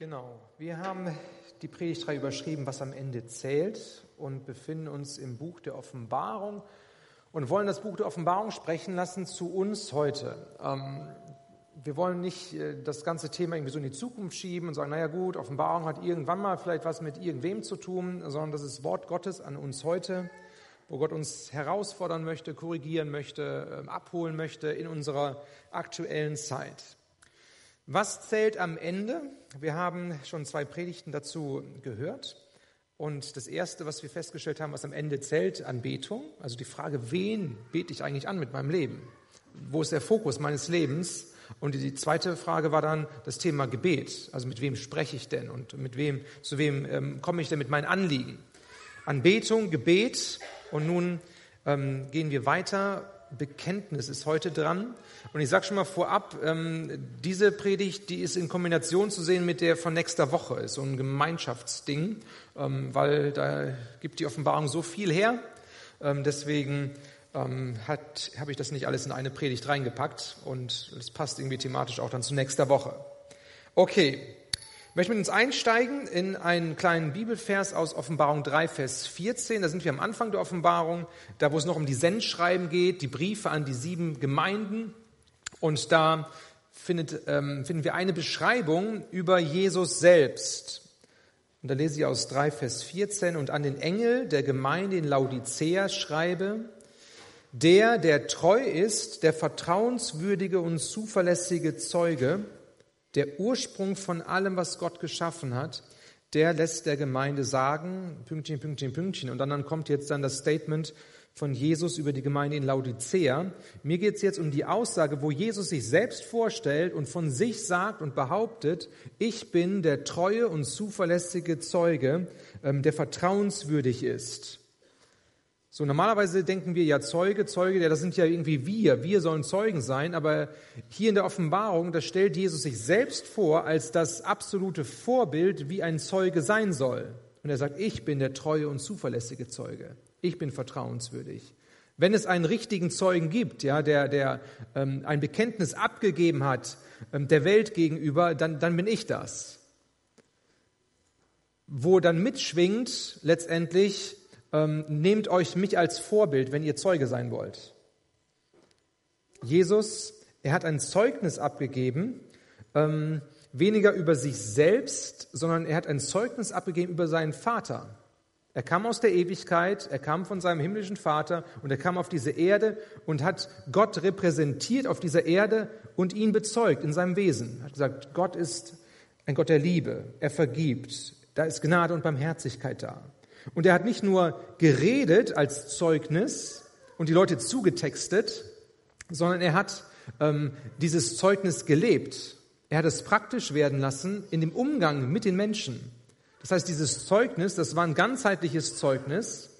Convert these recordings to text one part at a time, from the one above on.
Genau, wir haben die Predigtreihe überschrieben, was am Ende zählt und befinden uns im Buch der Offenbarung und wollen das Buch der Offenbarung sprechen lassen zu uns heute. Ähm, wir wollen nicht äh, das ganze Thema irgendwie so in die Zukunft schieben und sagen, naja gut, Offenbarung hat irgendwann mal vielleicht was mit irgendwem zu tun, sondern das ist Wort Gottes an uns heute, wo Gott uns herausfordern möchte, korrigieren möchte, ähm, abholen möchte in unserer aktuellen Zeit. Was zählt am Ende? Wir haben schon zwei Predigten dazu gehört. Und das Erste, was wir festgestellt haben, was am Ende zählt, Anbetung. Also die Frage, wen bete ich eigentlich an mit meinem Leben? Wo ist der Fokus meines Lebens? Und die zweite Frage war dann das Thema Gebet. Also mit wem spreche ich denn und mit wem, zu wem ähm, komme ich denn mit meinen Anliegen? Anbetung, Gebet. Und nun ähm, gehen wir weiter Bekenntnis ist heute dran. Und ich sage schon mal vorab, ähm, diese Predigt, die ist in Kombination zu sehen mit der von nächster Woche, ist so ein Gemeinschaftsding, ähm, weil da gibt die Offenbarung so viel her. Ähm, deswegen ähm, habe ich das nicht alles in eine Predigt reingepackt und es passt irgendwie thematisch auch dann zu nächster Woche. Okay, ich möchte mit uns einsteigen in einen kleinen Bibelvers aus Offenbarung 3, Vers 14. Da sind wir am Anfang der Offenbarung, da wo es noch um die Sendschreiben geht, die Briefe an die sieben Gemeinden. Und da findet, ähm, finden wir eine Beschreibung über Jesus selbst. Und da lese ich aus 3, Vers 14, und an den Engel der Gemeinde in Laodicea schreibe, der, der treu ist, der vertrauenswürdige und zuverlässige Zeuge, der Ursprung von allem, was Gott geschaffen hat, der lässt der Gemeinde sagen, Pünktchen, Pünktchen, Pünktchen. Und dann kommt jetzt dann das Statement von Jesus über die Gemeinde in Laodicea. Mir geht es jetzt um die Aussage, wo Jesus sich selbst vorstellt und von sich sagt und behauptet, ich bin der treue und zuverlässige Zeuge, ähm, der vertrauenswürdig ist. So, normalerweise denken wir ja Zeuge, Zeuge, ja, das sind ja irgendwie wir, wir sollen Zeugen sein, aber hier in der Offenbarung, da stellt Jesus sich selbst vor als das absolute Vorbild, wie ein Zeuge sein soll. Und er sagt, ich bin der treue und zuverlässige Zeuge. Ich bin vertrauenswürdig. Wenn es einen richtigen Zeugen gibt, ja, der, der ähm, ein Bekenntnis abgegeben hat ähm, der Welt gegenüber, dann, dann bin ich das. Wo dann mitschwingt letztendlich ähm, nehmt euch mich als Vorbild, wenn ihr Zeuge sein wollt. Jesus, er hat ein Zeugnis abgegeben, ähm, weniger über sich selbst, sondern er hat ein Zeugnis abgegeben über seinen Vater. Er kam aus der Ewigkeit, er kam von seinem himmlischen Vater und er kam auf diese Erde und hat Gott repräsentiert auf dieser Erde und ihn bezeugt in seinem Wesen. Er hat gesagt, Gott ist ein Gott der Liebe, er vergibt, da ist Gnade und Barmherzigkeit da. Und er hat nicht nur geredet als Zeugnis und die Leute zugetextet, sondern er hat ähm, dieses Zeugnis gelebt. Er hat es praktisch werden lassen in dem Umgang mit den Menschen. Das heißt, dieses Zeugnis, das war ein ganzheitliches Zeugnis.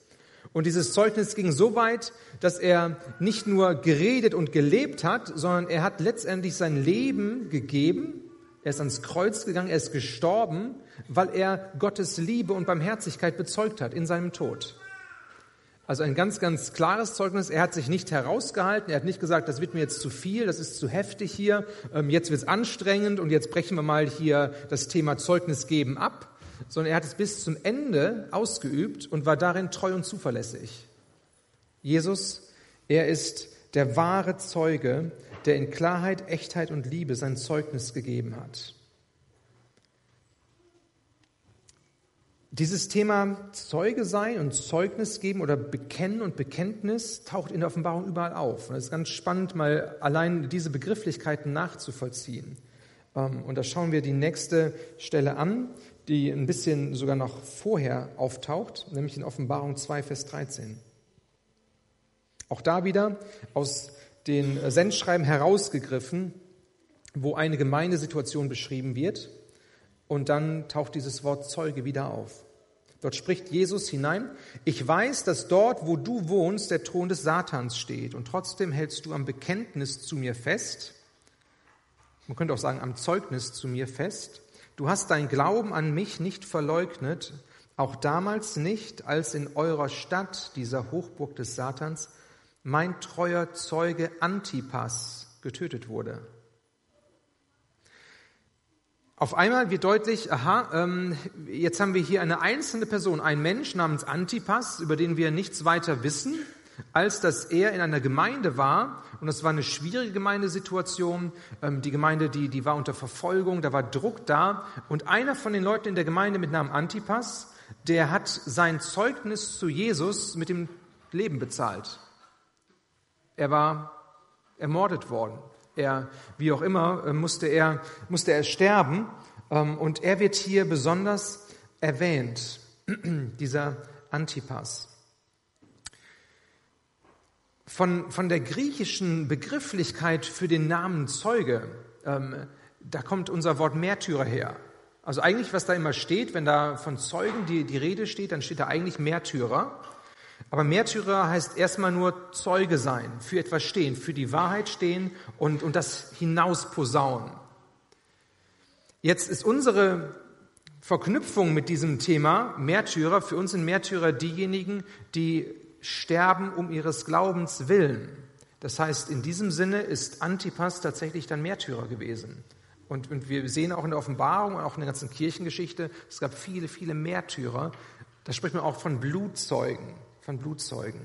Und dieses Zeugnis ging so weit, dass er nicht nur geredet und gelebt hat, sondern er hat letztendlich sein Leben gegeben er ist ans Kreuz gegangen, er ist gestorben, weil er Gottes Liebe und Barmherzigkeit bezeugt hat in seinem Tod. Also ein ganz, ganz klares Zeugnis. Er hat sich nicht herausgehalten. Er hat nicht gesagt, das wird mir jetzt zu viel, das ist zu heftig hier, ähm, jetzt wird es anstrengend und jetzt brechen wir mal hier das Thema Zeugnis geben ab, sondern er hat es bis zum Ende ausgeübt und war darin treu und zuverlässig. Jesus, er ist der wahre Zeuge der in Klarheit, Echtheit und Liebe sein Zeugnis gegeben hat. Dieses Thema Zeuge sein und Zeugnis geben oder Bekennen und Bekenntnis taucht in der Offenbarung überall auf. Und es ist ganz spannend, mal allein diese Begrifflichkeiten nachzuvollziehen. Ähm, und da schauen wir die nächste Stelle an, die ein bisschen sogar noch vorher auftaucht, nämlich in Offenbarung 2, Vers 13. Auch da wieder aus den Sendschreiben herausgegriffen, wo eine Gemeindesituation beschrieben wird. Und dann taucht dieses Wort Zeuge wieder auf. Dort spricht Jesus hinein, ich weiß, dass dort, wo du wohnst, der Thron des Satans steht. Und trotzdem hältst du am Bekenntnis zu mir fest. Man könnte auch sagen, am Zeugnis zu mir fest. Du hast dein Glauben an mich nicht verleugnet, auch damals nicht, als in eurer Stadt, dieser Hochburg des Satans, mein treuer Zeuge Antipas getötet wurde. Auf einmal wird deutlich, aha, ähm, jetzt haben wir hier eine einzelne Person, ein Mensch namens Antipas, über den wir nichts weiter wissen, als dass er in einer Gemeinde war. Und das war eine schwierige Gemeindesituation. Ähm, die Gemeinde, die, die war unter Verfolgung, da war Druck da. Und einer von den Leuten in der Gemeinde mit Namen Antipas, der hat sein Zeugnis zu Jesus mit dem Leben bezahlt. Er war ermordet worden. Er, wie auch immer, äh, musste er, musste er sterben. Ähm, und er wird hier besonders erwähnt, dieser Antipas. Von, von der griechischen Begrifflichkeit für den Namen Zeuge, ähm, da kommt unser Wort Märtyrer her. Also eigentlich, was da immer steht, wenn da von Zeugen die, die Rede steht, dann steht da eigentlich Märtyrer. Aber Märtyrer heißt erstmal nur Zeuge sein, für etwas stehen, für die Wahrheit stehen und, und das hinausposaunen. Jetzt ist unsere Verknüpfung mit diesem Thema Märtyrer, für uns sind Märtyrer diejenigen, die sterben um ihres Glaubens willen. Das heißt, in diesem Sinne ist Antipas tatsächlich dann Märtyrer gewesen. Und, und wir sehen auch in der Offenbarung und auch in der ganzen Kirchengeschichte, es gab viele, viele Märtyrer. Da spricht man auch von Blutzeugen von Blutzeugen.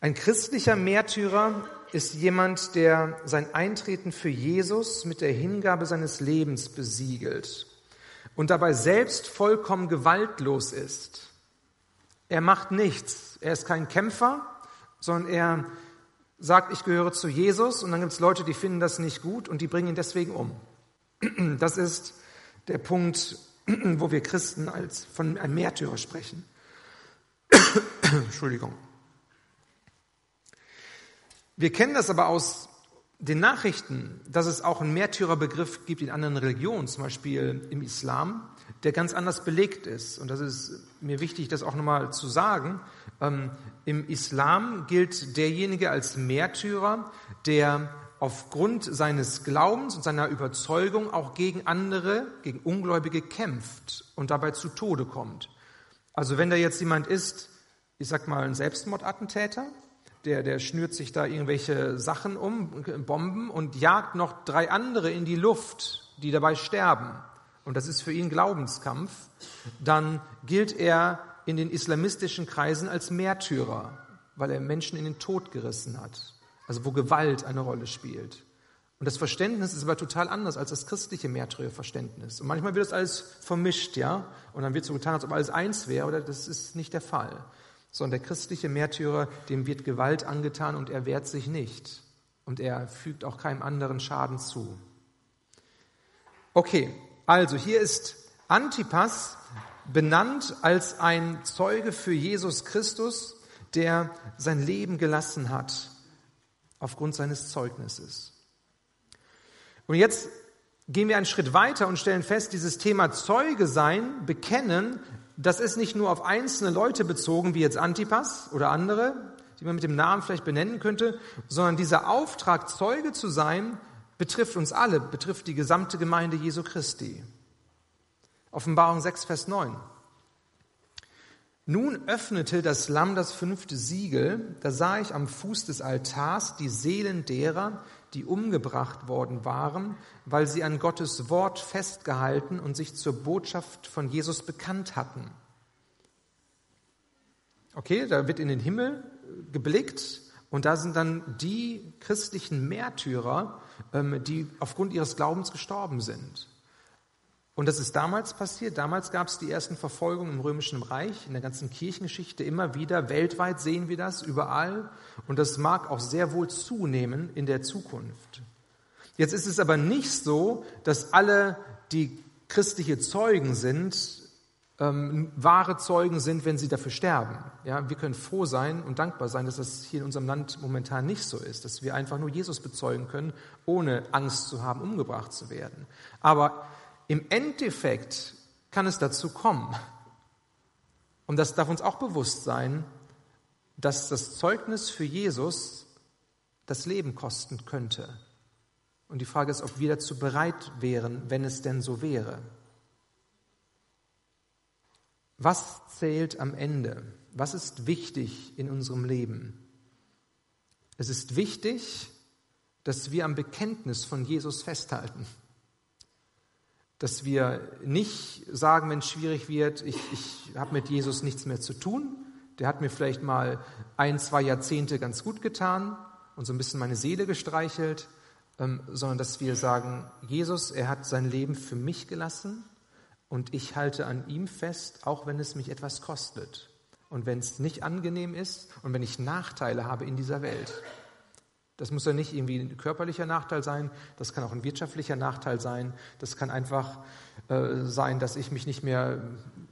Ein christlicher Märtyrer ist jemand, der sein Eintreten für Jesus mit der Hingabe seines Lebens besiegelt und dabei selbst vollkommen gewaltlos ist. Er macht nichts. Er ist kein Kämpfer, sondern er sagt, ich gehöre zu Jesus und dann gibt es Leute, die finden das nicht gut und die bringen ihn deswegen um. Das ist der Punkt, wo wir Christen als von einem Märtyrer sprechen. Entschuldigung. Wir kennen das aber aus den Nachrichten, dass es auch einen Märtyrerbegriff gibt in anderen Religionen, zum Beispiel im Islam, der ganz anders belegt ist. Und das ist mir wichtig, das auch nochmal zu sagen. Ähm, Im Islam gilt derjenige als Märtyrer, der aufgrund seines Glaubens und seiner Überzeugung auch gegen andere, gegen Ungläubige kämpft und dabei zu Tode kommt. Also wenn da jetzt jemand ist, ich sag mal ein Selbstmordattentäter, der, der schnürt sich da irgendwelche Sachen um, Bomben und jagt noch drei andere in die Luft, die dabei sterben. Und das ist für ihn Glaubenskampf. Dann gilt er in den islamistischen Kreisen als Märtyrer, weil er Menschen in den Tod gerissen hat. Also wo Gewalt eine Rolle spielt. Und das Verständnis ist aber total anders als das christliche Märtyrerverständnis. Und manchmal wird das alles vermischt, ja? Und dann wird so getan, als ob alles eins wäre, oder das ist nicht der Fall. Sondern der christliche Märtyrer, dem wird Gewalt angetan und er wehrt sich nicht. Und er fügt auch keinem anderen Schaden zu. Okay, also hier ist Antipas benannt als ein Zeuge für Jesus Christus, der sein Leben gelassen hat aufgrund seines Zeugnisses. Und jetzt gehen wir einen Schritt weiter und stellen fest, dieses Thema Zeuge sein, bekennen, das ist nicht nur auf einzelne Leute bezogen, wie jetzt Antipas oder andere, die man mit dem Namen vielleicht benennen könnte, sondern dieser Auftrag, Zeuge zu sein, betrifft uns alle, betrifft die gesamte Gemeinde Jesu Christi. Offenbarung 6, Vers 9. Nun öffnete das Lamm das fünfte Siegel, da sah ich am Fuß des Altars die Seelen derer, die umgebracht worden waren, weil sie an Gottes Wort festgehalten und sich zur Botschaft von Jesus bekannt hatten. Okay, da wird in den Himmel geblickt und da sind dann die christlichen Märtyrer, ähm, die aufgrund ihres Glaubens gestorben sind. Und das ist damals passiert. Damals gab es die ersten Verfolgungen im Römischen Reich, in der ganzen Kirchengeschichte immer wieder. Weltweit sehen wir das überall. Und das mag auch sehr wohl zunehmen in der Zukunft. Jetzt ist es aber nicht so, dass alle, die christliche Zeugen sind, ähm, wahre Zeugen sind, wenn sie dafür sterben. Ja, wir können froh sein und dankbar sein, dass das hier in unserem Land momentan nicht so ist, dass wir einfach nur Jesus bezeugen können, ohne Angst zu haben, umgebracht zu werden. Aber im Endeffekt kann es dazu kommen. Und das darf uns auch bewusst sein, dass das Zeugnis für Jesus das Leben kosten könnte. Und die Frage ist, ob wir dazu bereit wären, wenn es denn so wäre. Was zählt am Ende? Was ist wichtig in unserem Leben? Es ist wichtig, dass wir am Bekenntnis von Jesus festhalten. Dass wir nicht sagen, wenn es schwierig wird, ich, ich habe mit Jesus nichts mehr zu tun. Der hat mir vielleicht mal ein, zwei Jahrzehnte ganz gut getan und so ein bisschen meine Seele gestreichelt, ähm, sondern dass wir sagen, Jesus, er hat sein Leben für mich gelassen und ich halte an ihm fest, auch wenn es mich etwas kostet und wenn es nicht angenehm ist und wenn ich Nachteile habe in dieser Welt. Das muss ja nicht irgendwie ein körperlicher Nachteil sein, das kann auch ein wirtschaftlicher Nachteil sein, das kann einfach äh, sein, dass ich mich nicht mehr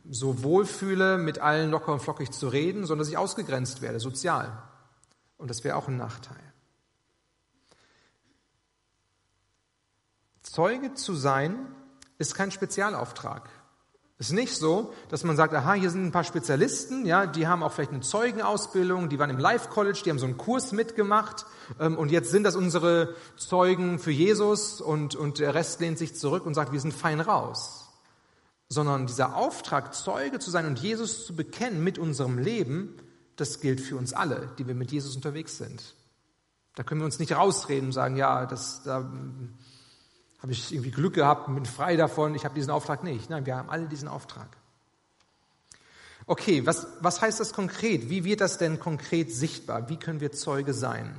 so wohlfühle, mit allen locker und flockig zu reden, sondern dass ich ausgegrenzt werde, sozial. Und das wäre auch ein Nachteil. Zeuge zu sein ist kein Spezialauftrag. Es ist nicht so, dass man sagt, aha, hier sind ein paar Spezialisten, ja, die haben auch vielleicht eine Zeugenausbildung, die waren im Life College, die haben so einen Kurs mitgemacht ähm, und jetzt sind das unsere Zeugen für Jesus und, und der Rest lehnt sich zurück und sagt, wir sind fein raus. Sondern dieser Auftrag, Zeuge zu sein und Jesus zu bekennen mit unserem Leben, das gilt für uns alle, die wir mit Jesus unterwegs sind. Da können wir uns nicht rausreden und sagen, ja, das, da habe ich irgendwie Glück gehabt, bin frei davon, ich habe diesen Auftrag nicht. Nein, wir haben alle diesen Auftrag. Okay, was, was heißt das konkret? Wie wird das denn konkret sichtbar? Wie können wir Zeuge sein?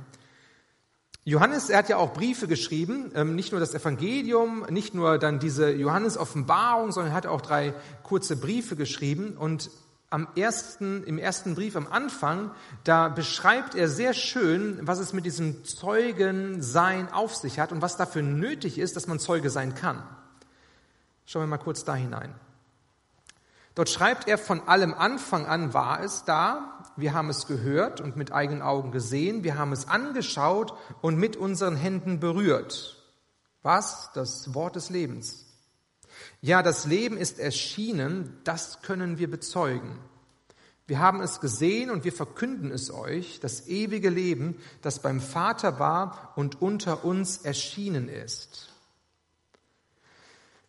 Johannes, er hat ja auch Briefe geschrieben, ähm, nicht nur das Evangelium, nicht nur dann diese Johannes-Offenbarung, sondern er hat auch drei kurze Briefe geschrieben. Und am ersten, im ersten Brief am Anfang, da beschreibt er sehr schön, was es mit diesem Zeugensein auf sich hat und was dafür nötig ist, dass man Zeuge sein kann. Schauen wir mal kurz da hinein. Dort schreibt er, von allem Anfang an war es da, wir haben es gehört und mit eigenen Augen gesehen, wir haben es angeschaut und mit unseren Händen berührt. Was? Das Wort des Lebens. Ja, das Leben ist erschienen, das können wir bezeugen. Wir haben es gesehen und wir verkünden es euch, das ewige Leben, das beim Vater war und unter uns erschienen ist.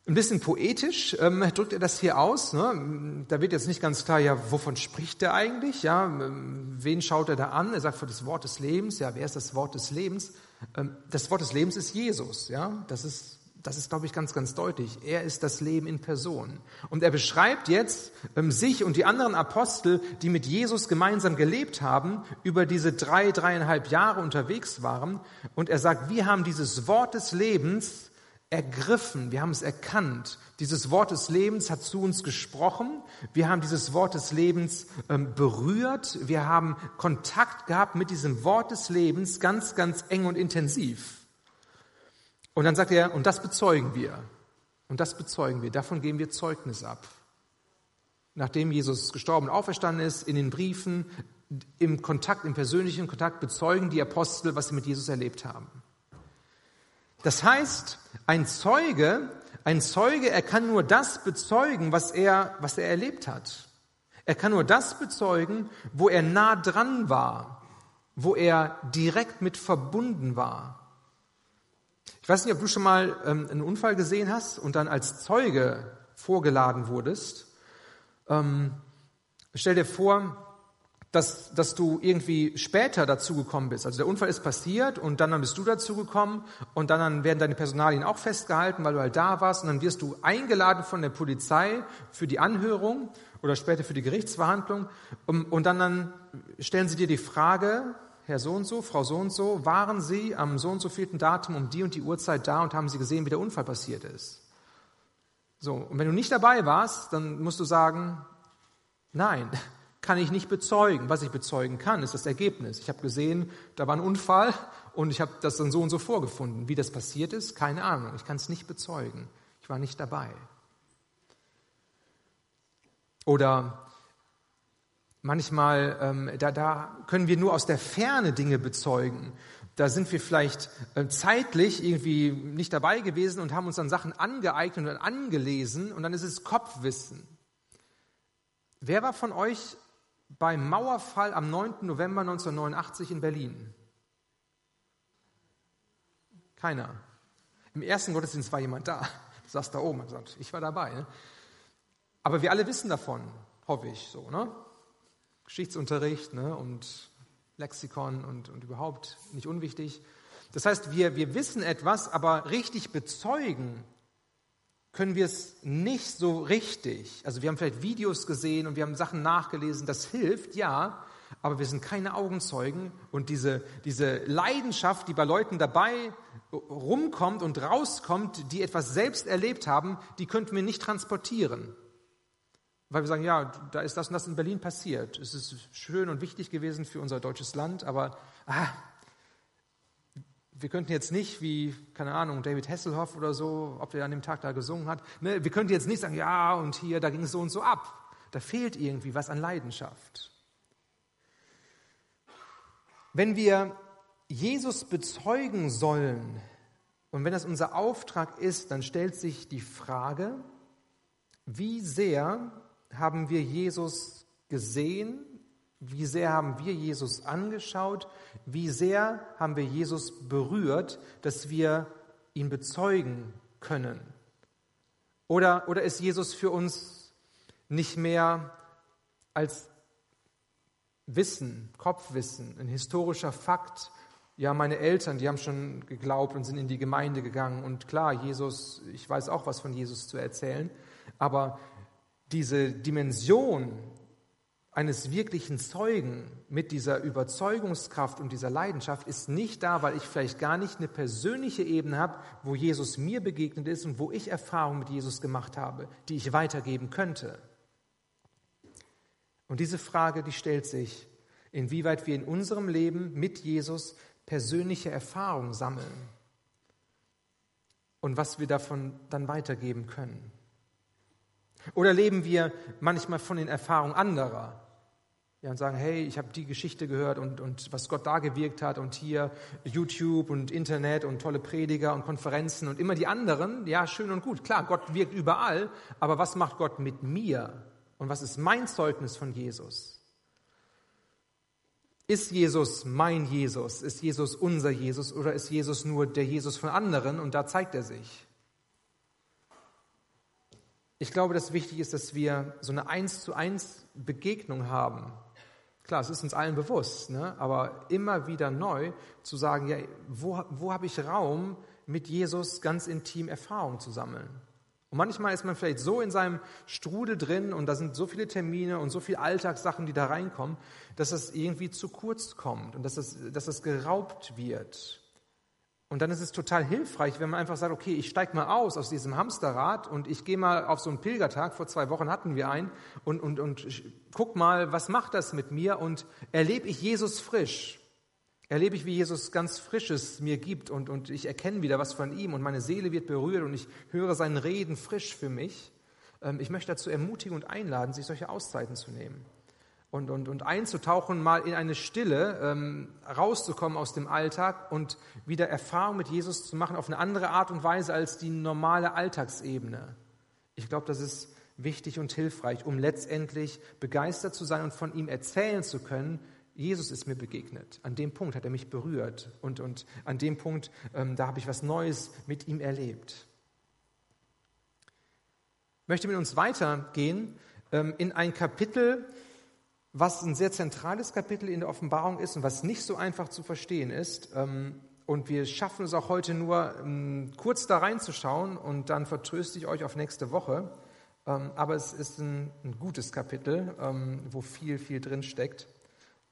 Ein bisschen poetisch ähm, drückt er das hier aus. Ne? Da wird jetzt nicht ganz klar, ja, wovon spricht er eigentlich? Ja, ähm, wen schaut er da an? Er sagt für das Wort des Lebens. Ja, wer ist das Wort des Lebens? Ähm, das Wort des Lebens ist Jesus. Ja, das ist das ist, glaube ich, ganz, ganz deutlich. Er ist das Leben in Person. Und er beschreibt jetzt ähm, sich und die anderen Apostel, die mit Jesus gemeinsam gelebt haben, über diese drei, dreieinhalb Jahre unterwegs waren. Und er sagt, wir haben dieses Wort des Lebens ergriffen, wir haben es erkannt. Dieses Wort des Lebens hat zu uns gesprochen. Wir haben dieses Wort des Lebens ähm, berührt. Wir haben Kontakt gehabt mit diesem Wort des Lebens ganz, ganz eng und intensiv. Und dann sagt er, und das bezeugen wir. Und das bezeugen wir. Davon geben wir Zeugnis ab. Nachdem Jesus gestorben und auferstanden ist, in den Briefen, im Kontakt, im persönlichen Kontakt bezeugen die Apostel, was sie mit Jesus erlebt haben. Das heißt, ein Zeuge, ein Zeuge, er kann nur das bezeugen, was er, was er erlebt hat. Er kann nur das bezeugen, wo er nah dran war, wo er direkt mit verbunden war. Ich weiß nicht, ob du schon mal ähm, einen Unfall gesehen hast und dann als Zeuge vorgeladen wurdest. Ähm, stell dir vor, dass, dass du irgendwie später dazugekommen bist. Also der Unfall ist passiert und dann, dann bist du dazugekommen und dann, dann werden deine Personalien auch festgehalten, weil du halt da warst und dann wirst du eingeladen von der Polizei für die Anhörung oder später für die Gerichtsverhandlung und, und dann, dann stellen sie dir die Frage, Herr so und so, Frau so und so, waren Sie am so und so vierten Datum um die und die Uhrzeit da und haben Sie gesehen, wie der Unfall passiert ist? So, und wenn du nicht dabei warst, dann musst du sagen, nein, kann ich nicht bezeugen. Was ich bezeugen kann, ist das Ergebnis. Ich habe gesehen, da war ein Unfall und ich habe das dann so und so vorgefunden. Wie das passiert ist, keine Ahnung. Ich kann es nicht bezeugen. Ich war nicht dabei. Oder Manchmal, ähm, da, da können wir nur aus der Ferne Dinge bezeugen. Da sind wir vielleicht äh, zeitlich irgendwie nicht dabei gewesen und haben uns dann Sachen angeeignet und angelesen und dann ist es Kopfwissen. Wer war von euch beim Mauerfall am 9. November 1989 in Berlin? Keiner. Im ersten Gottesdienst war jemand da, saß da oben und sagt, ich war dabei. Ne? Aber wir alle wissen davon, hoffe ich so. Ne? Geschichtsunterricht ne, und Lexikon und, und überhaupt nicht unwichtig. Das heißt, wir, wir wissen etwas, aber richtig bezeugen, können wir es nicht so richtig. Also wir haben vielleicht Videos gesehen und wir haben Sachen nachgelesen, das hilft, ja, aber wir sind keine Augenzeugen und diese, diese Leidenschaft, die bei Leuten dabei rumkommt und rauskommt, die etwas selbst erlebt haben, die könnten wir nicht transportieren. Weil wir sagen, ja, da ist das und das in Berlin passiert. Es ist schön und wichtig gewesen für unser deutsches Land, aber ah, wir könnten jetzt nicht, wie, keine Ahnung, David Hasselhoff oder so, ob der an dem Tag da gesungen hat, ne, wir könnten jetzt nicht sagen, ja, und hier, da ging es so und so ab. Da fehlt irgendwie was an Leidenschaft. Wenn wir Jesus bezeugen sollen und wenn das unser Auftrag ist, dann stellt sich die Frage, wie sehr haben wir Jesus gesehen wie sehr haben wir Jesus angeschaut? Wie sehr haben wir Jesus berührt, dass wir ihn bezeugen können? Oder, oder ist Jesus für uns nicht mehr als Wissen, Kopfwissen, ein historischer Fakt? Ja, meine Eltern, die haben schon geglaubt und sind in die Gemeinde gegangen. Und klar, Jesus, ich weiß auch was von Jesus zu erzählen. Aber diese Dimension eines wirklichen Zeugen mit dieser Überzeugungskraft und dieser Leidenschaft ist nicht da, weil ich vielleicht gar nicht eine persönliche Ebene habe, wo Jesus mir begegnet ist und wo ich Erfahrungen mit Jesus gemacht habe, die ich weitergeben könnte. Und diese Frage, die stellt sich, inwieweit wir in unserem Leben mit Jesus persönliche Erfahrungen sammeln und was wir davon dann weitergeben können. Oder leben wir manchmal von den Erfahrungen anderer? Ja, und sagen, hey, ich habe die Geschichte gehört und, und was Gott da gewirkt hat und hier YouTube und Internet und tolle Prediger und Konferenzen und immer die anderen. Ja, schön und gut. Klar, Gott wirkt überall, aber was macht Gott mit mir? Und was ist mein Zeugnis von Jesus? Ist Jesus mein Jesus? Ist Jesus unser Jesus oder ist Jesus nur der Jesus von anderen und da zeigt er sich? Ich glaube, dass wichtig ist, dass wir so eine eins zu eins Begegnung haben. Klar, es ist uns allen bewusst, ne? aber immer wieder neu zu sagen, ja, wo, wo habe ich Raum, mit Jesus ganz intim Erfahrung zu sammeln? Und manchmal ist man vielleicht so in seinem Strudel drin und da sind so viele Termine und so viele Alltagssachen, die da reinkommen, dass es irgendwie zu kurz kommt und dass es, dass es geraubt wird. Und dann ist es total hilfreich, wenn man einfach sagt, okay, ich steige mal aus aus diesem Hamsterrad und ich gehe mal auf so einen Pilgertag, vor zwei Wochen hatten wir einen, und, und, und guck mal, was macht das mit mir und erlebe ich Jesus frisch. Erlebe ich, wie Jesus ganz Frisches mir gibt und, und ich erkenne wieder was von ihm und meine Seele wird berührt und ich höre seinen Reden frisch für mich. Ähm, ich möchte dazu ermutigen und einladen, sich solche Auszeiten zu nehmen und, und, und einzutauchen, mal in eine Stille, ähm, rauszukommen aus dem Alltag und wieder Erfahrung mit Jesus zu machen auf eine andere Art und Weise als die normale Alltagsebene. Ich glaube, das ist wichtig und hilfreich, um letztendlich begeistert zu sein und von ihm erzählen zu können, Jesus ist mir begegnet. An dem Punkt hat er mich berührt und, und an dem Punkt, ähm, da habe ich was Neues mit ihm erlebt. Ich möchte mit uns weitergehen ähm, in ein Kapitel, was ein sehr zentrales Kapitel in der Offenbarung ist und was nicht so einfach zu verstehen ist. Ähm, und wir schaffen es auch heute nur, ähm, kurz da reinzuschauen und dann vertröste ich euch auf nächste Woche. Ähm, aber es ist ein, ein gutes Kapitel, wo viel, viel drin steckt.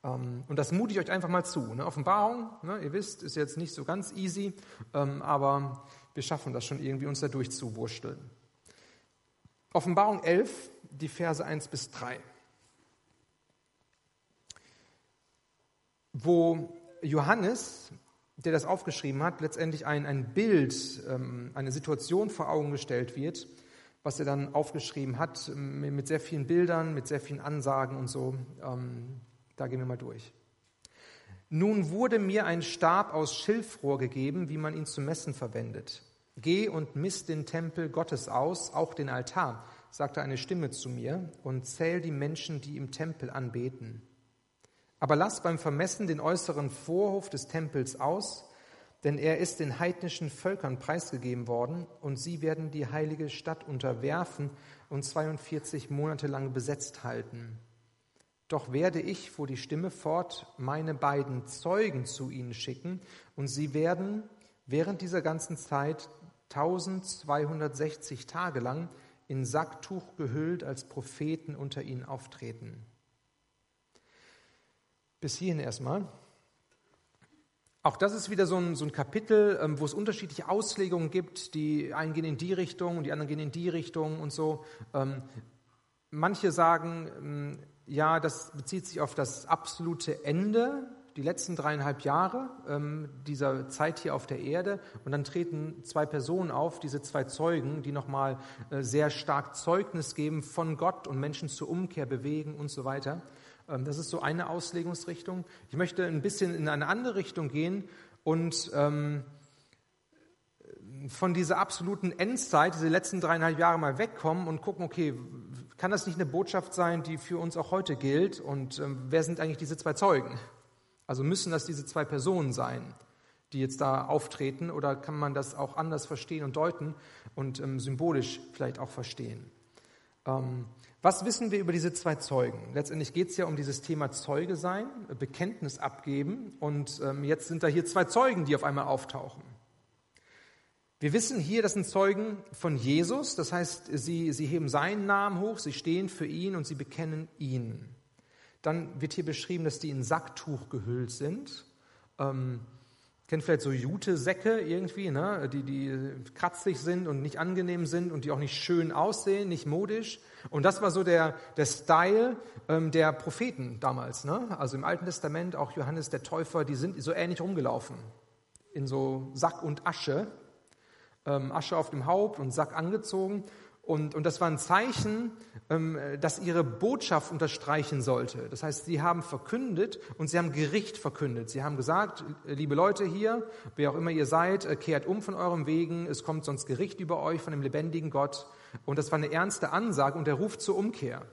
Und das mute ich euch einfach mal zu. Ne? Offenbarung, ne, ihr wisst, ist jetzt nicht so ganz easy, aber wir schaffen das schon irgendwie, uns da durchzuwursteln. Offenbarung 11, die Verse 1 bis 3. wo Johannes, der das aufgeschrieben hat, letztendlich ein, ein Bild, ähm, eine Situation vor Augen gestellt wird, was er dann aufgeschrieben hat, mit sehr vielen Bildern, mit sehr vielen Ansagen und so. Ähm, da gehen wir mal durch. Nun wurde mir ein Stab aus Schilfrohr gegeben, wie man ihn zu messen verwendet. Geh und misst den Tempel Gottes aus, auch den Altar, sagte eine Stimme zu mir, und zähl die Menschen, die im Tempel anbeten. Aber lass beim Vermessen den äußeren Vorhof des Tempels aus, denn er ist den heidnischen Völkern preisgegeben worden, und sie werden die heilige Stadt unterwerfen und 42 Monate lang besetzt halten. Doch werde ich, fuhr die Stimme fort, meine beiden Zeugen zu ihnen schicken, und sie werden während dieser ganzen Zeit 1260 Tage lang in Sacktuch gehüllt als Propheten unter ihnen auftreten. Bis hierhin erstmal. Auch das ist wieder so ein, so ein Kapitel, ähm, wo es unterschiedliche Auslegungen gibt. Die einen gehen in die Richtung und die anderen gehen in die Richtung und so. Ähm, manche sagen, ähm, ja, das bezieht sich auf das absolute Ende, die letzten dreieinhalb Jahre dieser Zeit hier auf der Erde. Und dann treten zwei Personen auf, diese zwei Zeugen, die nochmal äh, sehr stark Zeugnis geben von Gott und Menschen zur Umkehr bewegen und so weiter. Ähm, das ist so eine Auslegungsrichtung. Ich möchte ein bisschen in eine andere Richtung gehen und ähm, von dieser absoluten Endzeit, diese letzten dreieinhalb Jahre mal wegkommen und gucken, okay, kann das nicht eine Botschaft sein, die für uns auch heute gilt? Und ähm, wer sind eigentlich diese zwei Zeugen? Also müssen das diese zwei Personen sein, die jetzt da auftreten, oder kann man das auch anders verstehen und deuten und ähm, symbolisch vielleicht auch verstehen? Was wissen wir über diese zwei Zeugen? Letztendlich geht es ja um dieses Thema Zeuge sein, Bekenntnis abgeben. Und ähm, jetzt sind da hier zwei Zeugen, die auf einmal auftauchen. Wir wissen hier, das sind Zeugen von Jesus. Das heißt, sie, sie heben seinen Namen hoch, sie stehen für ihn und sie bekennen ihn. Dann wird hier beschrieben, dass die in Sacktuch gehüllt sind. Ähm, kennt vielleicht so Jute-Säcke irgendwie, ne? die, die kratzig sind und nicht angenehm sind und die auch nicht schön aussehen, nicht modisch. Und das war so der, der Style ähm, der Propheten damals. Ne? Also im Alten Testament, auch Johannes der Täufer, die sind so ähnlich rumgelaufen. In so Sack und Asche. Ähm, Asche auf dem Haupt und Sack angezogen. Und, und das war ein Zeichen, ähm, das ihre Botschaft unterstreichen sollte. Das heißt, sie haben verkündet und sie haben Gericht verkündet. Sie haben gesagt, liebe Leute hier, wer auch immer ihr seid, äh, kehrt um von eurem Wegen, es kommt sonst Gericht über euch von dem lebendigen Gott. Und das war eine ernste Ansage und der Ruf zur Umkehr.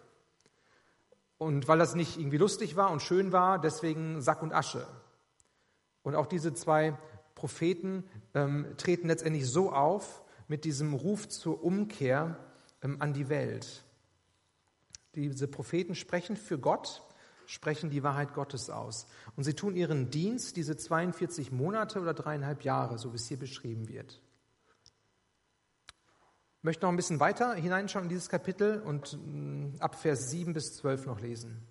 Und weil das nicht irgendwie lustig war und schön war, deswegen Sack und Asche. Und auch diese zwei Propheten ähm, treten letztendlich so auf mit diesem Ruf zur Umkehr, an die Welt. Diese Propheten sprechen für Gott, sprechen die Wahrheit Gottes aus. Und sie tun ihren Dienst diese 42 Monate oder dreieinhalb Jahre, so wie es hier beschrieben wird. Ich möchte noch ein bisschen weiter hineinschauen in dieses Kapitel und mm, ab Vers 7 bis 12 noch lesen.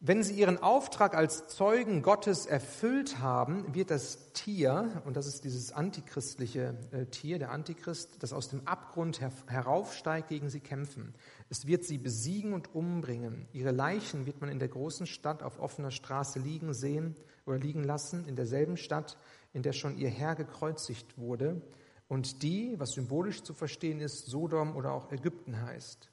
Wenn sie ihren Auftrag als Zeugen Gottes erfüllt haben, wird das Tier, und das ist dieses antichristliche äh, Tier, der Antichrist, das aus dem Abgrund her heraufsteigt, gegen sie kämpfen. Es wird sie besiegen und umbringen. Ihre Leichen wird man in der großen Stadt auf offener Straße liegen sehen oder liegen lassen, in derselben Stadt, in der schon ihr Herr gekreuzigt wurde und die, was symbolisch zu verstehen ist, Sodom oder auch Ägypten heißt.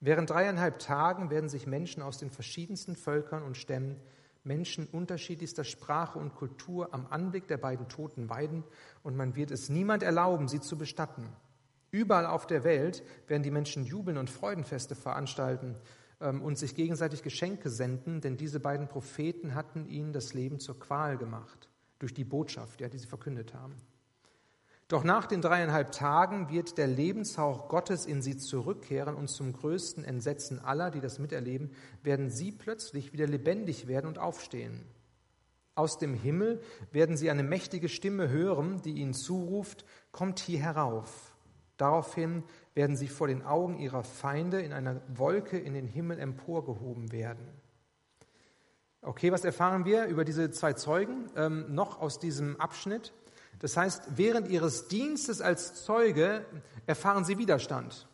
Während dreieinhalb Tagen werden sich Menschen aus den verschiedensten Völkern und Stämmen, Menschen unterschiedlichster Sprache und Kultur am Anblick der beiden Toten weiden und man wird es niemand erlauben, sie zu bestatten. Überall auf der Welt werden die Menschen jubeln und Freudenfeste veranstalten ähm, und sich gegenseitig Geschenke senden, denn diese beiden Propheten hatten ihnen das Leben zur Qual gemacht durch die Botschaft, ja, die sie verkündet haben. Doch nach den dreieinhalb Tagen wird der Lebenshauch Gottes in sie zurückkehren und zum größten Entsetzen aller, die das miterleben, werden sie plötzlich wieder lebendig werden und aufstehen. Aus dem Himmel werden sie eine mächtige Stimme hören, die ihnen zuruft, kommt hier herauf. Daraufhin werden sie vor den Augen ihrer Feinde in einer Wolke in den Himmel emporgehoben werden. Okay, was erfahren wir über diese zwei Zeugen ähm, noch aus diesem Abschnitt? Das heißt, während ihres Dienstes als Zeuge erfahren sie Widerstand.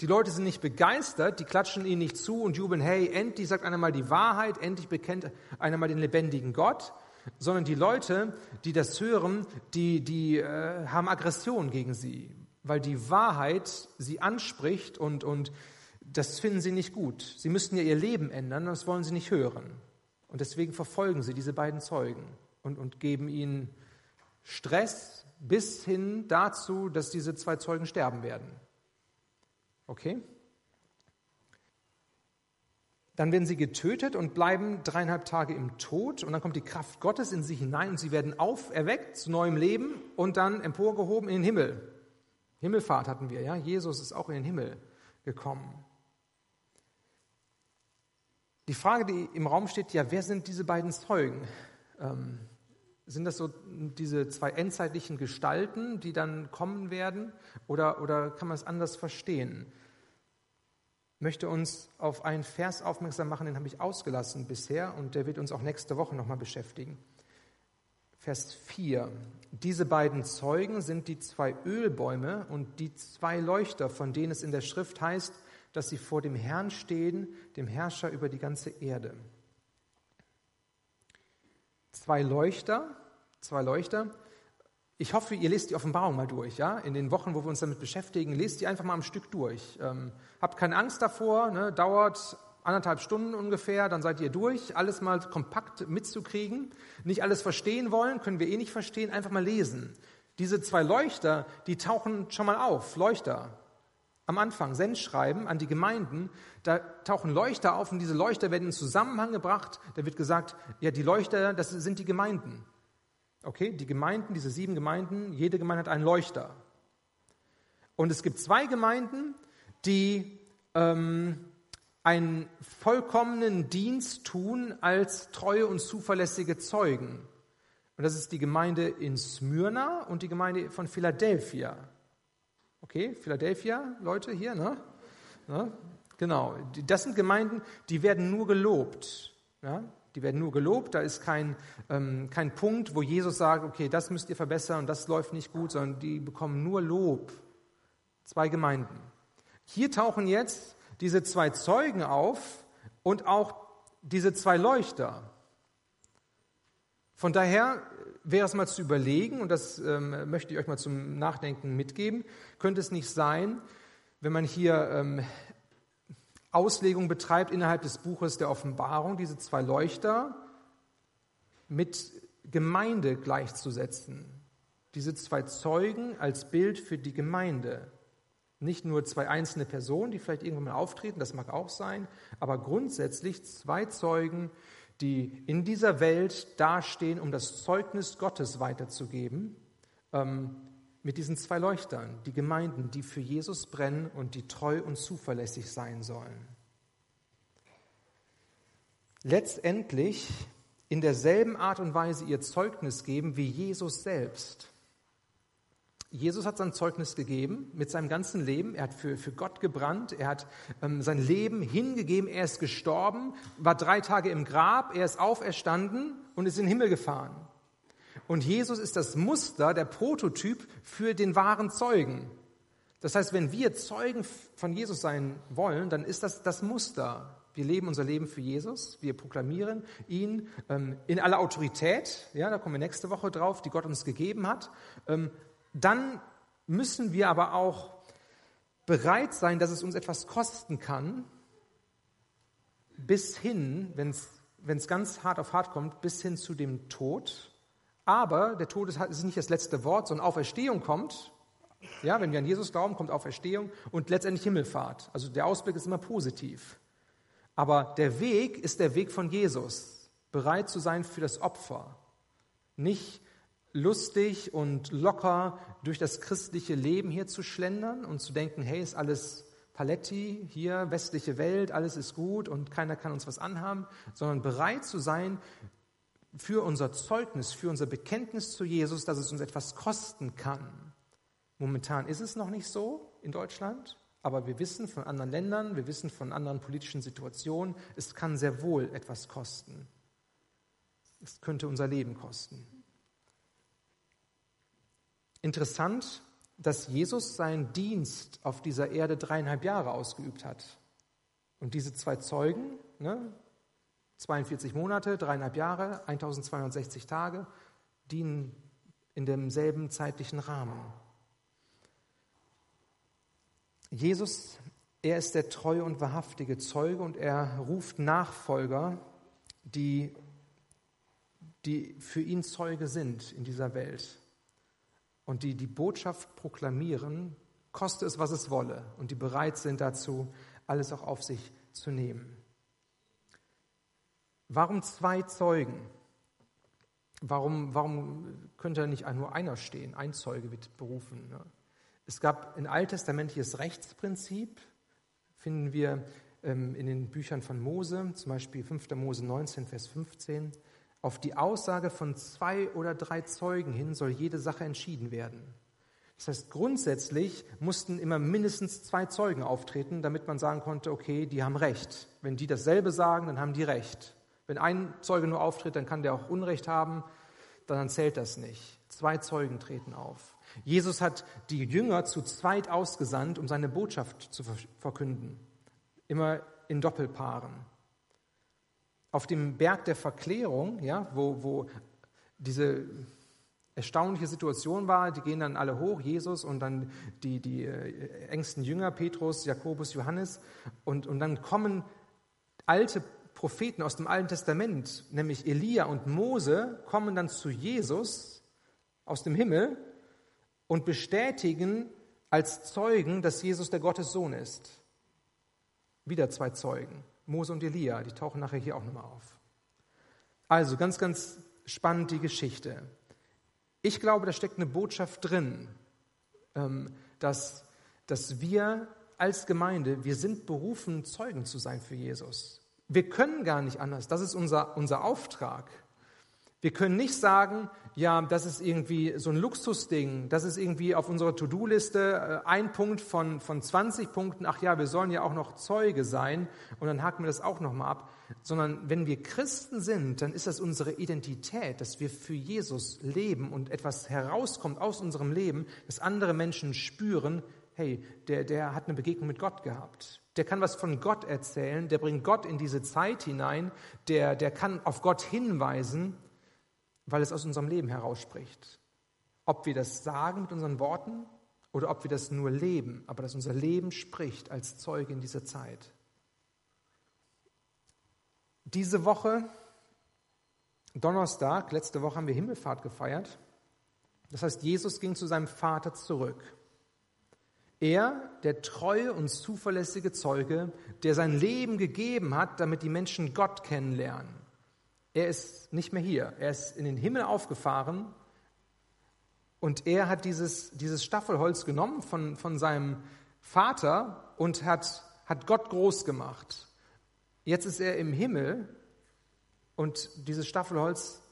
Die Leute sind nicht begeistert, die klatschen ihnen nicht zu und jubeln, hey, endlich sagt einer mal die Wahrheit, endlich bekennt einer mal den lebendigen Gott, sondern die Leute, die das hören, die, die äh, haben Aggression gegen sie, weil die Wahrheit sie anspricht und, und das finden sie nicht gut. Sie müssten ja ihr Leben ändern, das wollen sie nicht hören. Und deswegen verfolgen sie diese beiden Zeugen und, und geben ihnen Stress bis hin dazu, dass diese zwei Zeugen sterben werden. Okay? Dann werden sie getötet und bleiben dreieinhalb Tage im Tod und dann kommt die Kraft Gottes in sie hinein und sie werden auferweckt zu neuem Leben und dann emporgehoben in den Himmel. Himmelfahrt hatten wir, ja. Jesus ist auch in den Himmel gekommen. Die Frage, die im Raum steht, ja, wer sind diese beiden Zeugen? Ähm, Sind das so diese zwei endzeitlichen Gestalten, die dann kommen werden? Oder, oder kann man es anders verstehen? Ich möchte uns auf einen Vers aufmerksam machen, den habe ich ausgelassen bisher und der wird uns auch nächste Woche nochmal beschäftigen. Vers 4. Diese beiden Zeugen sind die zwei Ölbäume und die zwei Leuchter, von denen es in der Schrift heißt, dass sie vor dem Herrn stehen, dem Herrscher über die ganze Erde. Zwei Leuchter, zwei Leuchter. Ich hoffe, ihr lest die Offenbarung mal durch, ja? In den Wochen, wo wir uns damit beschäftigen, lest die einfach mal am Stück durch. Ähm, habt keine Angst davor, ne? dauert anderthalb Stunden ungefähr, dann seid ihr durch, alles mal kompakt mitzukriegen. Nicht alles verstehen wollen, können wir eh nicht verstehen, einfach mal lesen. Diese zwei Leuchter, die tauchen schon mal auf, Leuchter. Am Anfang, Sendschreiben an die Gemeinden, da tauchen Leuchter auf und diese Leuchter werden in Zusammenhang gebracht. Da wird gesagt, ja, die Leuchter, das sind die Gemeinden. Okay, die Gemeinden, diese sieben Gemeinden, jede Gemeinde hat einen Leuchter. Und es gibt zwei Gemeinden, die ähm, einen vollkommenen Dienst tun als treue und zuverlässige Zeugen. Und das ist die Gemeinde in Smyrna und die Gemeinde von Philadelphia. Okay, Philadelphia, Leute hier, ne? ne? Genau, das sind Gemeinden, die werden nur gelobt. Ja? Die werden nur gelobt, da ist kein, ähm, kein Punkt, wo Jesus sagt, okay, das müsst ihr verbessern und das läuft nicht gut, sondern die bekommen nur Lob. Zwei Gemeinden. Hier tauchen jetzt diese zwei Zeugen auf und auch diese zwei Leuchter. Von daher wäre es mal zu überlegen, und das ähm, möchte ich euch mal zum Nachdenken mitgeben, könnte es nicht sein, wenn man hier ähm, Auslegung betreibt innerhalb des Buches der Offenbarung, diese zwei Leuchter mit Gemeinde gleichzusetzen. Diese zwei Zeugen als Bild für die Gemeinde. Nicht nur zwei einzelne Personen, die vielleicht irgendwann mal auftreten, das mag auch sein, aber grundsätzlich zwei Zeugen, die in dieser Welt dastehen, um das Zeugnis Gottes weiterzugeben, ähm, mit diesen zwei Leuchtern, die Gemeinden, die für Jesus brennen und die treu und zuverlässig sein sollen. Letztendlich in derselben Art und Weise ihr Zeugnis geben wie Jesus selbst. Jesus hat sein Zeugnis gegeben mit seinem ganzen Leben. Er hat für, für Gott gebrannt. Er hat ähm, sein Leben hingegeben. Er ist gestorben, war drei Tage im Grab. Er ist auferstanden und ist in den Himmel gefahren. Und Jesus ist das Muster, der Prototyp für den wahren Zeugen. Das heißt, wenn wir Zeugen von Jesus sein wollen, dann ist das das Muster. Wir leben unser Leben für Jesus. Wir proklamieren ihn ähm, in aller Autorität. Ja, da kommen wir nächste Woche drauf, die Gott uns gegeben hat. Ähm, dann müssen wir aber auch bereit sein, dass es uns etwas kosten kann, bis hin, wenn es ganz hart auf hart kommt, bis hin zu dem Tod. Aber der Tod ist, nicht das letzte Wort, sondern Auferstehung kommt. Ja, wenn wir an Jesus glauben, kommt Auferstehung und letztendlich Himmelfahrt. Also der Ausblick ist immer positiv. Aber der Weg ist der Weg von Jesus, bereit zu sein für das Opfer. Nicht lustig und locker durch das christliche Leben hier zu schlendern und zu denken, hey, ist alles Paletti, hier westliche Welt, alles ist gut und keiner kann uns was anhaben, sondern bereit zu sein für unser Zeugnis, für unser Bekenntnis zu Jesus, dass es uns etwas kosten kann. Momentan ist es noch nicht so in Deutschland, aber wir wissen von anderen Ländern, wir wissen von anderen politischen Situationen, es kann sehr wohl etwas kosten. Es könnte unser Leben kosten. Interessant, dass Jesus seinen Dienst auf dieser Erde dreieinhalb Jahre ausgeübt hat. Und diese zwei Zeugen, ne, 42 Monate, dreieinhalb Jahre, 1260 Tage, dienen in demselben zeitlichen Rahmen. Jesus, er ist der treue und wahrhaftige Zeuge und er ruft Nachfolger, die, die für ihn Zeuge sind in dieser Welt und die die Botschaft proklamieren, koste es, was es wolle, und die bereit sind dazu, alles auch auf sich zu nehmen. Warum zwei Zeugen? Warum, warum könnte nicht nur einer stehen? Ein Zeuge wird berufen. Ne? Es gab ein alttestamentliches Rechtsprinzip, finden wir ähm, in den Büchern von Mose, zum Beispiel 5. Mose 19, Vers 15. Auf die Aussage von zwei oder drei Zeugen hin soll jede Sache entschieden werden. Das heißt, grundsätzlich mussten immer mindestens zwei Zeugen auftreten, damit man sagen konnte, okay, die haben Recht. Wenn die dasselbe sagen, dann haben die Recht. Wenn ein Zeuge nur auftritt, dann kann der auch Unrecht haben, dann zählt das nicht. Zwei Zeugen treten auf. Jesus hat die Jünger zu zweit ausgesandt, um seine Botschaft zu verkünden. Immer in Doppelpaaren. Auf dem Berg der Verklärung, ja, wo, wo diese erstaunliche Situation war, die gehen dann alle hoch, Jesus und dann die, die äh, engsten Jünger, Petrus, Jakobus, Johannes, und, und dann kommen alte Propheten aus dem Alten Testament, nämlich Elia und Mose, kommen dann zu Jesus aus dem Himmel und bestätigen als Zeugen, dass Jesus der Gottes Sohn ist. Wieder zwei Zeugen, Mose und Elia, die tauchen nachher hier auch nochmal auf. Also ganz, ganz spannend die Geschichte. Ich glaube, da steckt eine Botschaft drin, ähm, dass, dass wir als Gemeinde, wir sind berufen, Zeugen zu sein für Jesus. Wir können gar nicht anders. Das ist unser, unser Auftrag. Wir können nicht sagen, ja, das ist irgendwie so ein Luxusding, das ist irgendwie auf unserer To-Do-Liste äh, ein Punkt von, von 20 Punkten, ach ja, wir sollen ja auch noch Zeuge sein und dann haken wir das auch nochmal ab. Sondern wenn wir Christen sind, dann ist das unsere Identität, dass wir für Jesus leben und etwas herauskommt aus unserem Leben, dass andere Menschen spüren, hey, der, der hat eine Begegnung mit Gott gehabt. Der kann was von Gott erzählen, der bringt Gott in diese Zeit hinein, der, der kann auf Gott hinweisen weil es aus unserem Leben herausspricht. Ob wir das sagen mit unseren Worten oder ob wir das nur leben, aber dass unser Leben spricht als Zeuge in dieser Zeit. Diese Woche, Donnerstag, letzte Woche haben wir Himmelfahrt gefeiert. Das heißt, Jesus ging zu seinem Vater zurück. Er, der treue und zuverlässige Zeuge, der sein Leben gegeben hat, damit die Menschen Gott kennenlernen er ist nicht mehr hier. Er ist in den Himmel aufgefahren und er hat dieses, dieses Staffelholz genommen von, von seinem Vater und hat, hat Gott groß gemacht. Jetzt ist er im Himmel und dieses Staffelholz,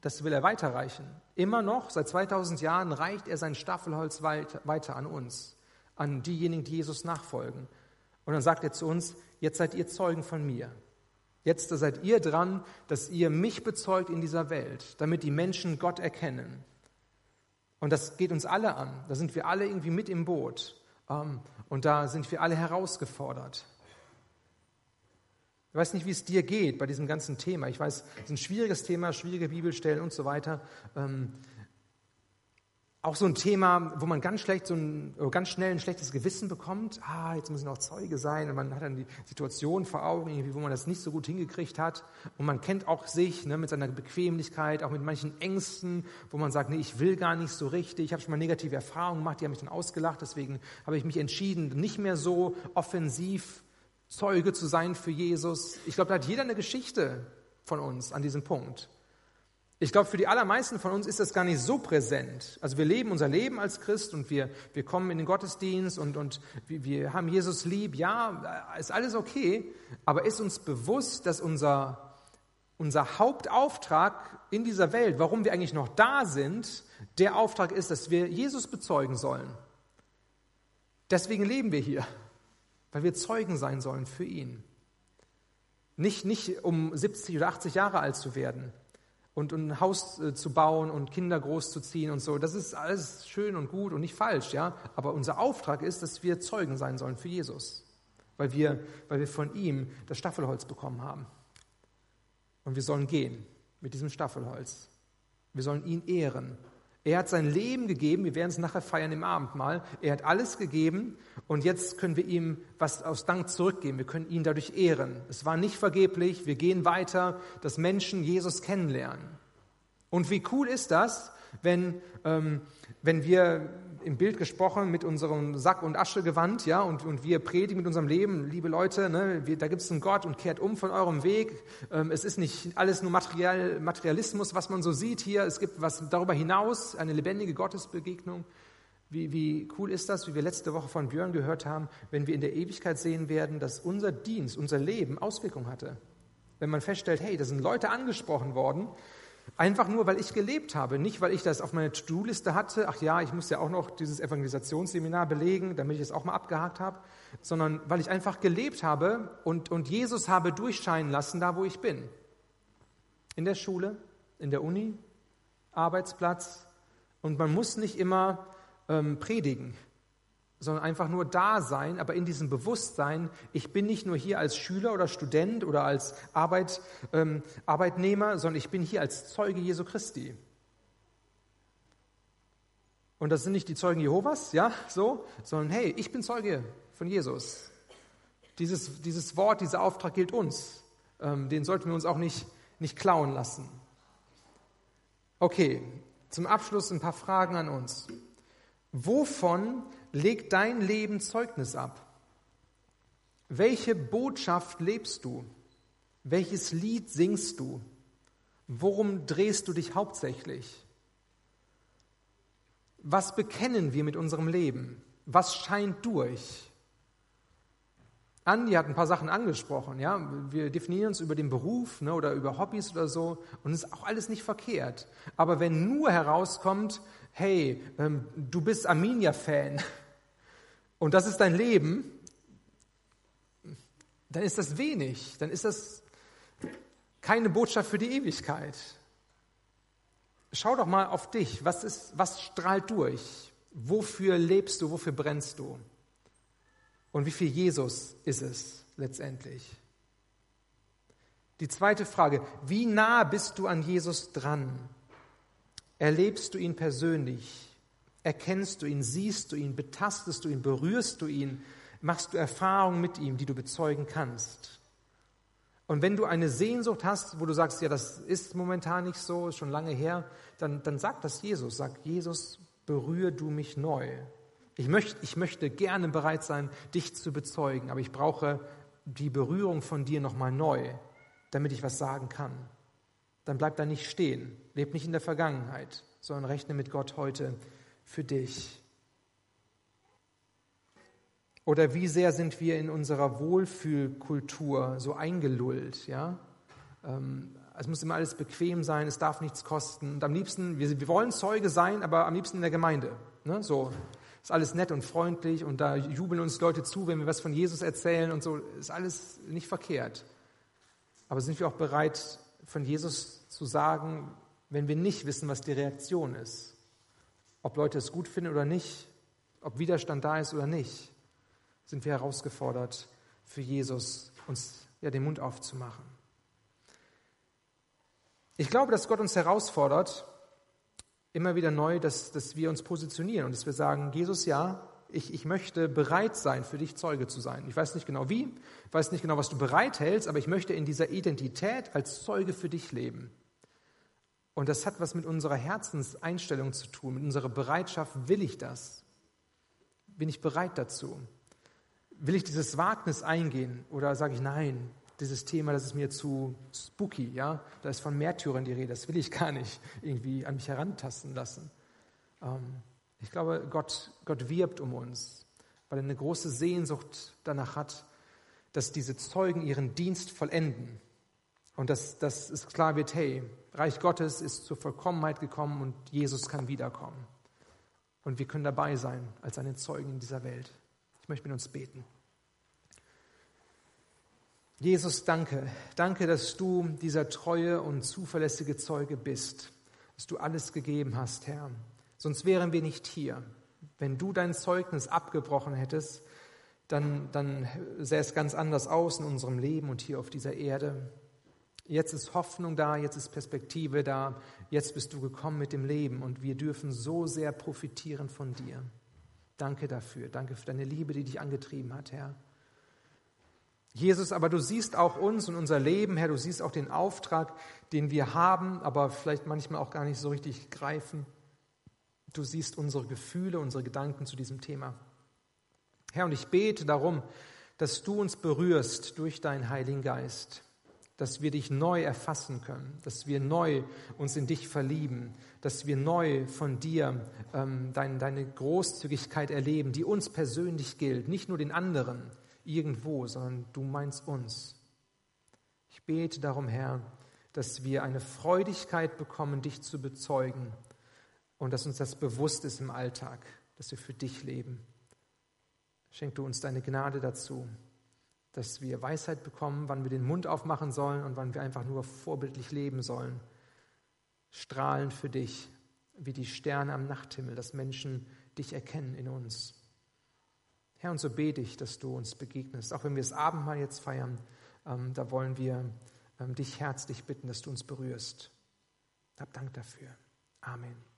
das will er weiterreichen. Immer noch, seit 2000 Jahren, reicht er sein Staffelholz weiter, weiter an uns, an diejenigen, die Jesus nachfolgen. Und dann sagt er zu uns, jetzt seid ihr Zeugen von mir. Jetzt seid ihr dran, dass ihr mich bezeugt in dieser Welt, damit die Menschen Gott erkennen. Und das geht uns alle an. Da sind wir alle irgendwie mit im Boot. Ähm, und da sind wir alle herausgefordert. Ich weiß nicht, wie es dir geht bei diesem ganzen Thema. Ich weiß, es ist ein schwieriges Thema, schwierige Bibelstellen und so weiter. Auch so ein Thema, wo man ganz schlecht, so ein, ganz schnell ein schlechtes Gewissen bekommt. Ah, jetzt muss ich noch Zeuge sein. Und man hat dann die Situation vor Augen, wo man das nicht so gut hingekriegt hat. Und man kennt auch sich ne, mit seiner Bequemlichkeit, auch mit manchen Ängsten, wo man sagt, nee, ich will gar nicht so richtig. Ich habe schon mal negative Erfahrungen gemacht, die haben mich dann ausgelacht. Deswegen habe ich mich entschieden, nicht mehr so offensiv Zeuge zu sein für Jesus. Ich glaube, da hat jeder eine Geschichte von uns an diesem Punkt. Ich glaube, für die allermeisten von uns ist das gar nicht so präsent. Also wir leben unser Leben als Christ und wir, wir kommen in den Gottesdienst und, und wir, wir haben Jesus lieb. Ja, ist alles okay. Aber ist uns bewusst, dass unser, unser Hauptauftrag in dieser Welt, warum wir eigentlich noch da sind, der Auftrag ist, dass wir Jesus bezeugen sollen. Deswegen leben wir hier, weil wir Zeugen sein sollen für ihn. Nicht, nicht um 70 oder 80 Jahre alt zu werden, und, und ein Haus äh, zu bauen und Kinder großzuziehen und so. Das ist alles schön und gut und nicht falsch, ja. Aber unser Auftrag ist, dass wir Zeugen sein sollen für Jesus, weil wir, weil wir von ihm das Staffelholz bekommen haben. Und wir sollen gehen mit diesem Staffelholz. Wir sollen ihn ehren er hat sein Leben gegeben, wir werden es nachher feiern im Abendmahl. Er hat alles gegeben und jetzt können wir ihm was aus Dank zurückgeben. Wir können ihn dadurch ehren. Es war nicht vergeblich, wir gehen weiter, dass Menschen Jesus kennenlernen. Und wie cool ist das, wenn, ähm, wenn wir im Bild gesprochen mit unserem Sack- und Aschegewand, ja, und, und wir predigen mit unserem Leben, liebe Leute, ne, wir, da gibt es einen Gott und kehrt um von eurem Weg. Ähm, es ist nicht alles nur Material, Materialismus, was man so sieht hier. Es gibt was darüber hinaus, eine lebendige Gottesbegegnung. Wie, wie cool ist das, wie wir letzte Woche von Björn gehört haben, wenn wir in der Ewigkeit sehen werden, dass unser Dienst, unser Leben Auswirkungen hatte. wenn man feststellt, hey, da sind Leute angesprochen worden, einfach nur, weil ich gelebt habe, nicht weil ich das auf meiner To-Do-Liste hatte, ach ja, ich muss ja auch noch dieses Evangelisationsseminar belegen, damit ich es auch mal abgehakt habe, sondern weil ich einfach gelebt habe und, und Jesus habe durchscheinen lassen, da wo ich bin. In der Schule, in der Uni, Arbeitsplatz. Und man muss nicht immer ähm, predigen, sondern einfach nur da sein, aber in diesem Bewusstsein, ich bin nicht nur hier als Schüler oder Student oder als Arbeit, ähm, Arbeitnehmer, sondern ich bin hier als Zeuge Jesu Christi. Und das sind nicht die Zeugen Jehovas, ja, so, sondern hey, ich bin Zeuge von Jesus. Dieses, dieses Wort, dieser Auftrag gilt uns. Ähm, den sollten wir uns auch nicht, nicht klauen lassen. Okay, zum Abschluss ein paar Fragen an uns. Wovon legt dein Leben Zeugnis ab? Welche Botschaft lebst du? Welches Lied singst du? Worum drehst du dich hauptsächlich? Was bekennen wir mit unserem Leben? Was scheint durch? Andi hat ein paar Sachen angesprochen. Ja? Wir definieren uns über den Beruf ne, oder über Hobbys oder so und es ist auch alles nicht verkehrt. Aber wenn nur herauskommt, hey, ähm, du bist Arminia-Fan und das ist dein Leben, dann ist das wenig, dann ist das keine Botschaft für die Ewigkeit. Schau doch mal auf dich, was, ist, was strahlt durch? Wofür lebst du, wofür brennst du? Und wie viel Jesus ist es letztendlich? Die zweite Frage, wie nah bist du an Jesus dran? Erlebst du ihn persönlich? Erkennst du ihn, siehst du ihn, betastest du ihn, berührst du ihn, machst du Erfahrungen mit ihm, die du bezeugen kannst? Und wenn du eine Sehnsucht hast, wo du sagst, ja, das ist momentan nicht so, ist schon lange her, dann, dann sag das Jesus. Sag, Jesus, berühre du mich neu. Ich möchte, ich möchte gerne bereit sein, dich zu bezeugen, aber ich brauche die Berührung von dir nochmal neu, damit ich was sagen kann. Dann bleib da nicht stehen, leb nicht in der Vergangenheit, sondern rechne mit Gott heute für dich. Oder wie sehr sind wir in unserer Wohlfühlkultur so eingelullt, ja? Ähm, es muss immer alles bequem sein, es darf nichts kosten. Und am liebsten, wir, wir wollen Zeuge sein, aber am liebsten in der Gemeinde. Ne? So, ist alles nett und freundlich und da jubeln uns Leute zu, wenn wir was von Jesus erzählen und so, ist alles nicht verkehrt. Aber sind wir auch bereit, von Jesus zu sagen, wenn wir nicht wissen, was die Reaktion ist? Ob Leute es gut finden oder nicht, ob Widerstand da ist oder nicht, sind wir herausgefordert, für Jesus uns ja den Mund aufzumachen. Ich glaube, dass Gott uns herausfordert, immer wieder neu, dass, dass wir uns positionieren und dass wir sagen, Jesus, ja, ich, ich möchte bereit sein, für dich Zeuge zu sein. Ich weiß nicht genau wie, ich weiß nicht genau, was du bereithältst, aber ich möchte in dieser Identität als Zeuge für dich leben. Und das hat was mit unserer Herzenseinstellung zu tun, mit unserer Bereitschaft, will ich das? Bin ich bereit dazu? Will ich dieses Wagnis eingehen oder sage ich nein, dieses Thema, das ist mir zu spooky, ja. Da ist von Märtyrern die Rede, das will ich gar nicht irgendwie an mich herantasten lassen. Ähm, ich glaube, Gott, Gott wirbt um uns, weil er eine große Sehnsucht danach hat, dass diese Zeugen ihren Dienst vollenden. Und dass, dass es klar wird, hey, Reich Gottes ist zur Vollkommenheit gekommen und Jesus kann wiederkommen. Und wir können dabei sein als eine Zeugen in dieser Welt. Ich möchte mit uns beten. Jesus, danke. Danke, dass du dieser treue und zuverlässige Zeuge bist, dass du alles gegeben hast, Herr. Sonst wären wir nicht hier. Wenn du dein Zeugnis abgebrochen hättest, dann, dann sähe es ganz anders aus in unserem Leben und hier auf dieser Erde. Jetzt ist Hoffnung da, jetzt ist Perspektive da, jetzt bist du gekommen mit dem Leben und wir dürfen so sehr profitieren von dir. Danke dafür, danke für deine Liebe, die dich angetrieben hat, Herr. Jesus, aber du siehst auch uns und unser Leben, Herr, du siehst auch den Auftrag, den wir haben, aber vielleicht manchmal auch gar nicht so richtig greifen. Du siehst unsere Gefühle, unsere Gedanken zu diesem Thema. Herr, und ich bete darum, dass du uns berührst durch deinen Heiligen Geist, dass wir dich neu erfassen können, dass wir neu uns in dich verlieben, dass wir neu von dir ähm, dein, deine Großzügigkeit erleben, die uns persönlich gilt, nicht nur den anderen, irgendwo, sondern du meinst uns. Ich bete darum, Herr, dass wir eine Freudigkeit bekommen, dich zu bezeugen und dass uns das bewusst ist im Alltag, dass wir für dich leben. Schenk du uns deine Gnade dazu, dass wir Weisheit bekommen, wann wir den Mund aufmachen sollen und wann wir einfach nur vorbildlich leben sollen. Strahlen für dich, wie die Sterne am Nachthimmel, dass Menschen dich erkennen in uns. Herr, und so bete ich, dass du uns begegnest. Auch wenn wir das Abendmahl jetzt feiern, ähm, da wollen wir ähm, dich herzlich bitten, dass du uns berührst. Hab Dank dafür. Amen.